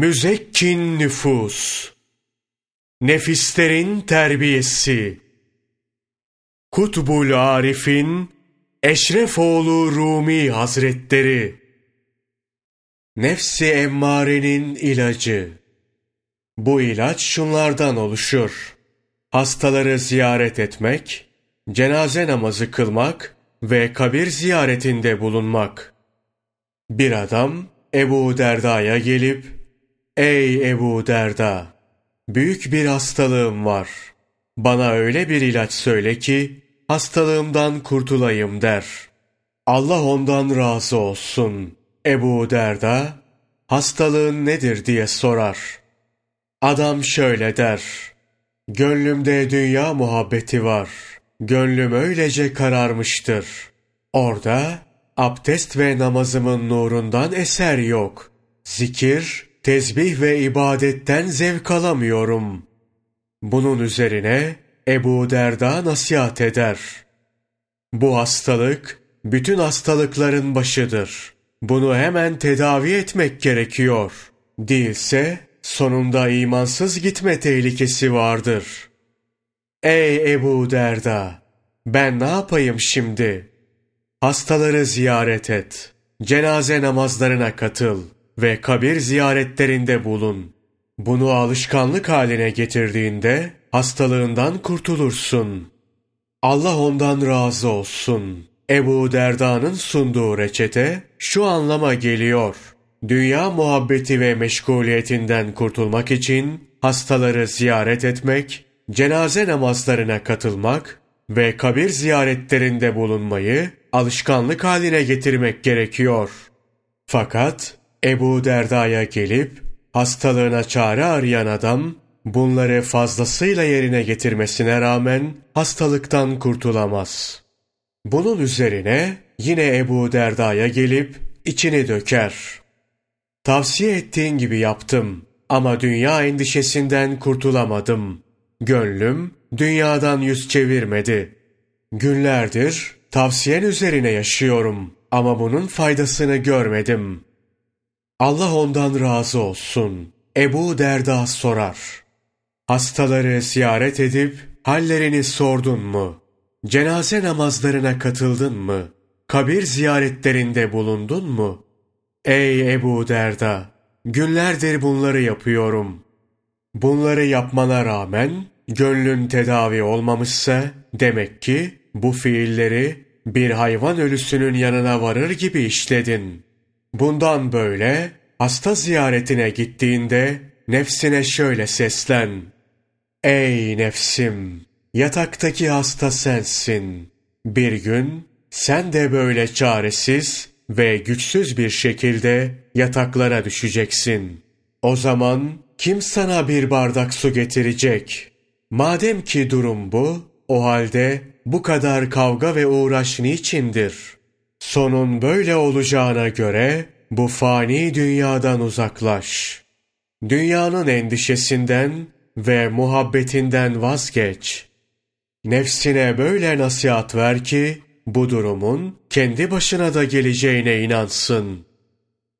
Müzekkin nüfus, nefislerin terbiyesi, Kutbul Arif'in Eşrefoğlu Rumi Hazretleri, Nefsi emmarenin ilacı. Bu ilaç şunlardan oluşur. Hastaları ziyaret etmek, cenaze namazı kılmak ve kabir ziyaretinde bulunmak. Bir adam Ebu Derda'ya gelip, Ey Ebu Derda! Büyük bir hastalığım var. Bana öyle bir ilaç söyle ki, hastalığımdan kurtulayım der. Allah ondan razı olsun. Ebu Derda, hastalığın nedir diye sorar. Adam şöyle der, gönlümde dünya muhabbeti var. Gönlüm öylece kararmıştır. Orada abdest ve namazımın nurundan eser yok. Zikir, tesbih ve ibadetten zevk alamıyorum. Bunun üzerine Ebu Derda nasihat eder. Bu hastalık bütün hastalıkların başıdır. Bunu hemen tedavi etmek gerekiyor. Değilse sonunda imansız gitme tehlikesi vardır. Ey Ebu Derda! Ben ne yapayım şimdi? Hastaları ziyaret et. Cenaze namazlarına katıl ve kabir ziyaretlerinde bulun. Bunu alışkanlık haline getirdiğinde hastalığından kurtulursun. Allah ondan razı olsun. Ebu Derda'nın sunduğu reçete şu anlama geliyor. Dünya muhabbeti ve meşguliyetinden kurtulmak için hastaları ziyaret etmek, cenaze namazlarına katılmak ve kabir ziyaretlerinde bulunmayı alışkanlık haline getirmek gerekiyor. Fakat Ebu Derda'ya gelip hastalığına çare arayan adam bunları fazlasıyla yerine getirmesine rağmen hastalıktan kurtulamaz. Bunun üzerine yine Ebu Derda'ya gelip içini döker. Tavsiye ettiğin gibi yaptım ama dünya endişesinden kurtulamadım. Gönlüm dünyadan yüz çevirmedi. Günlerdir tavsiyen üzerine yaşıyorum ama bunun faydasını görmedim. Allah ondan razı olsun. Ebu Derda sorar. Hastaları ziyaret edip hallerini sordun mu? Cenaze namazlarına katıldın mı? Kabir ziyaretlerinde bulundun mu? Ey Ebu Derda! Günlerdir bunları yapıyorum. Bunları yapmana rağmen gönlün tedavi olmamışsa demek ki bu fiilleri bir hayvan ölüsünün yanına varır gibi işledin. Bundan böyle hasta ziyaretine gittiğinde nefsine şöyle seslen. Ey nefsim! Yataktaki hasta sensin. Bir gün sen de böyle çaresiz ve güçsüz bir şekilde yataklara düşeceksin. O zaman kim sana bir bardak su getirecek? Madem ki durum bu, o halde bu kadar kavga ve uğraş niçindir? Sonun böyle olacağına göre bu fani dünyadan uzaklaş. Dünyanın endişesinden ve muhabbetinden vazgeç. Nefsine böyle nasihat ver ki bu durumun kendi başına da geleceğine inansın.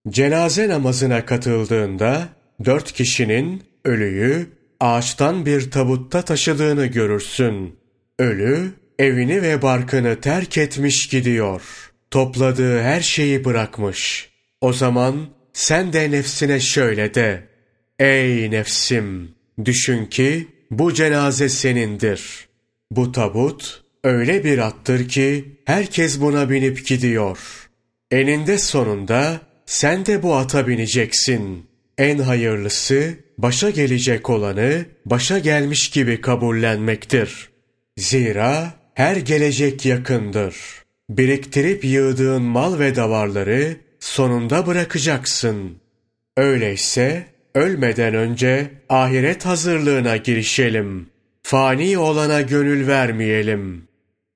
Cenaze namazına katıldığında dört kişinin ölüyü ağaçtan bir tabutta taşıdığını görürsün. Ölü evini ve barkını terk etmiş gidiyor. Topladığı her şeyi bırakmış. O zaman sen de nefsine şöyle de. Ey nefsim! Düşün ki bu cenaze senindir. Bu tabut öyle bir attır ki herkes buna binip gidiyor. Eninde sonunda sen de bu ata bineceksin. En hayırlısı başa gelecek olanı başa gelmiş gibi kabullenmektir. Zira her gelecek yakındır. Biriktirip yığdığın mal ve davarları sonunda bırakacaksın. Öyleyse ölmeden önce ahiret hazırlığına girişelim. Fani olana gönül vermeyelim.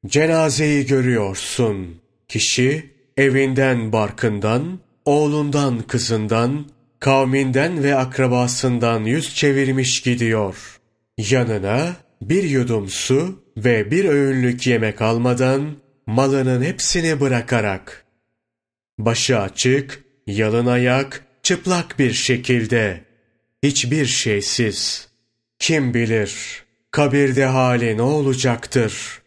Cenazeyi görüyorsun. Kişi evinden barkından, oğlundan kızından, kavminden ve akrabasından yüz çevirmiş gidiyor. Yanına bir yudum su ve bir öğünlük yemek almadan malının hepsini bırakarak. Başı açık, yalın ayak, çıplak bir şekilde hiçbir şeysiz. Kim bilir kabirde hali ne olacaktır?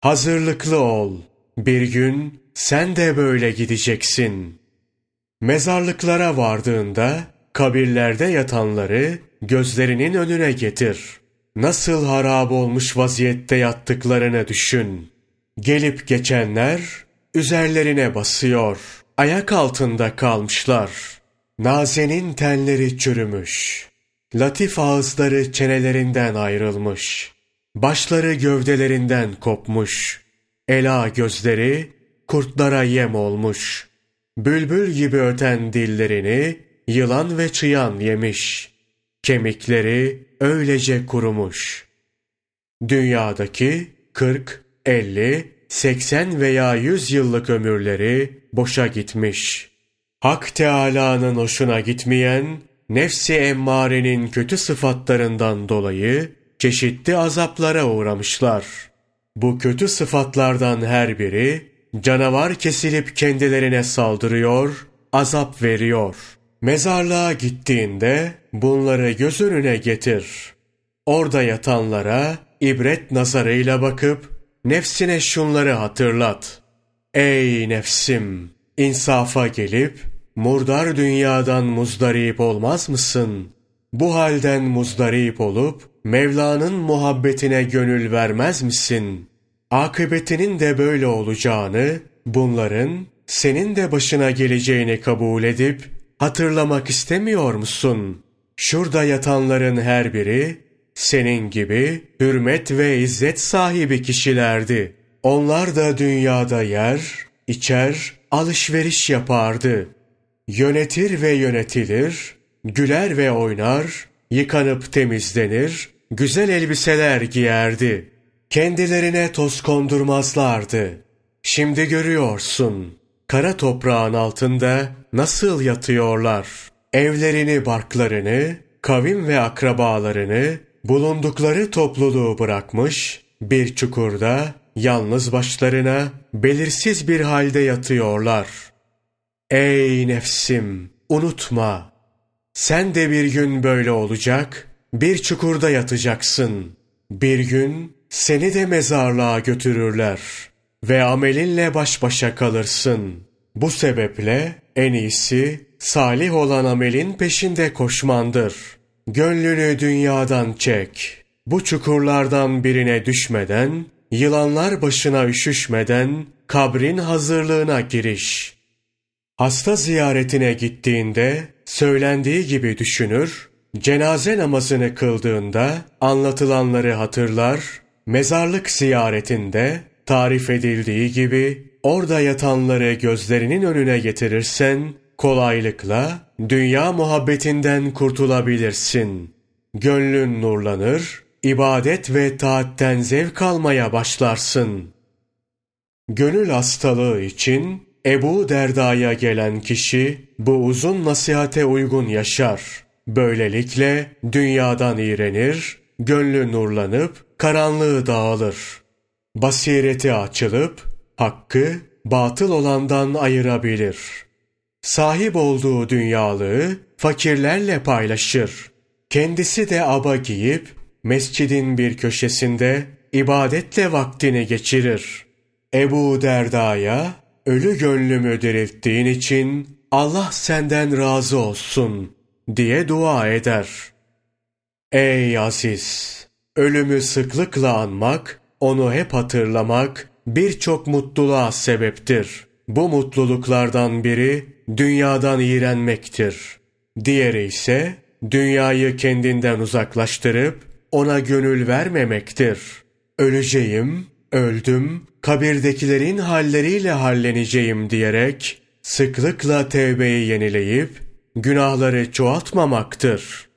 Hazırlıklı ol. Bir gün sen de böyle gideceksin. Mezarlıklara vardığında kabirlerde yatanları gözlerinin önüne getir. Nasıl harap olmuş vaziyette yattıklarını düşün. Gelip geçenler üzerlerine basıyor. Ayak altında kalmışlar. Nazenin tenleri çürümüş. Latif ağızları çenelerinden ayrılmış. Başları gövdelerinden kopmuş. Ela gözleri kurtlara yem olmuş. Bülbül gibi öten dillerini yılan ve çıyan yemiş. Kemikleri öylece kurumuş. Dünyadaki 40, 50, 80 veya 100 yıllık ömürleri boşa gitmiş. Hak Teâlâ'nın hoşuna gitmeyen, nefsi emmarenin kötü sıfatlarından dolayı çeşitli azaplara uğramışlar. Bu kötü sıfatlardan her biri, canavar kesilip kendilerine saldırıyor, azap veriyor. Mezarlığa gittiğinde bunları göz önüne getir. Orada yatanlara ibret nazarıyla bakıp nefsine şunları hatırlat. Ey nefsim! insafa gelip murdar dünyadan muzdarip olmaz mısın? Bu halden muzdarip olup Mevla'nın muhabbetine gönül vermez misin? Akıbetinin de böyle olacağını, bunların senin de başına geleceğini kabul edip hatırlamak istemiyor musun? Şurada yatanların her biri senin gibi hürmet ve izzet sahibi kişilerdi. Onlar da dünyada yer, içer, alışveriş yapardı. Yönetir ve yönetilir, güler ve oynar, yıkanıp temizlenir, güzel elbiseler giyerdi. Kendilerine toz kondurmazlardı. Şimdi görüyorsun, kara toprağın altında nasıl yatıyorlar. Evlerini, barklarını, kavim ve akrabalarını, bulundukları topluluğu bırakmış, bir çukurda yalnız başlarına belirsiz bir halde yatıyorlar. Ey nefsim, unutma. Sen de bir gün böyle olacak, bir çukurda yatacaksın. Bir gün seni de mezarlığa götürürler ve amelinle baş başa kalırsın. Bu sebeple en iyisi salih olan amelin peşinde koşmandır. Gönlünü dünyadan çek. Bu çukurlardan birine düşmeden, yılanlar başına üşüşmeden kabrin hazırlığına giriş. Hasta ziyaretine gittiğinde söylendiği gibi düşünür, cenaze namazını kıldığında anlatılanları hatırlar, mezarlık ziyaretinde tarif edildiği gibi orada yatanları gözlerinin önüne getirirsen kolaylıkla dünya muhabbetinden kurtulabilirsin. Gönlün nurlanır, ibadet ve taatten zevk almaya başlarsın. Gönül hastalığı için Ebu Derda'ya gelen kişi bu uzun nasihate uygun yaşar. Böylelikle dünyadan iğrenir, gönlü nurlanıp karanlığı dağılır. Basireti açılıp hakkı batıl olandan ayırabilir. Sahip olduğu dünyalığı fakirlerle paylaşır. Kendisi de aba giyip mescidin bir köşesinde ibadetle vaktini geçirir. Ebu Derda'ya ölü gönlümü dirilttiğin için Allah senden razı olsun diye dua eder. Ey aziz! Ölümü sıklıkla anmak, onu hep hatırlamak birçok mutluluğa sebeptir. Bu mutluluklardan biri dünyadan iğrenmektir. Diğeri ise dünyayı kendinden uzaklaştırıp ona gönül vermemektir. Öleceğim, öldüm, kabirdekilerin halleriyle halleneceğim diyerek sıklıkla tevbeyi yenileyip günahları çoğaltmamaktır.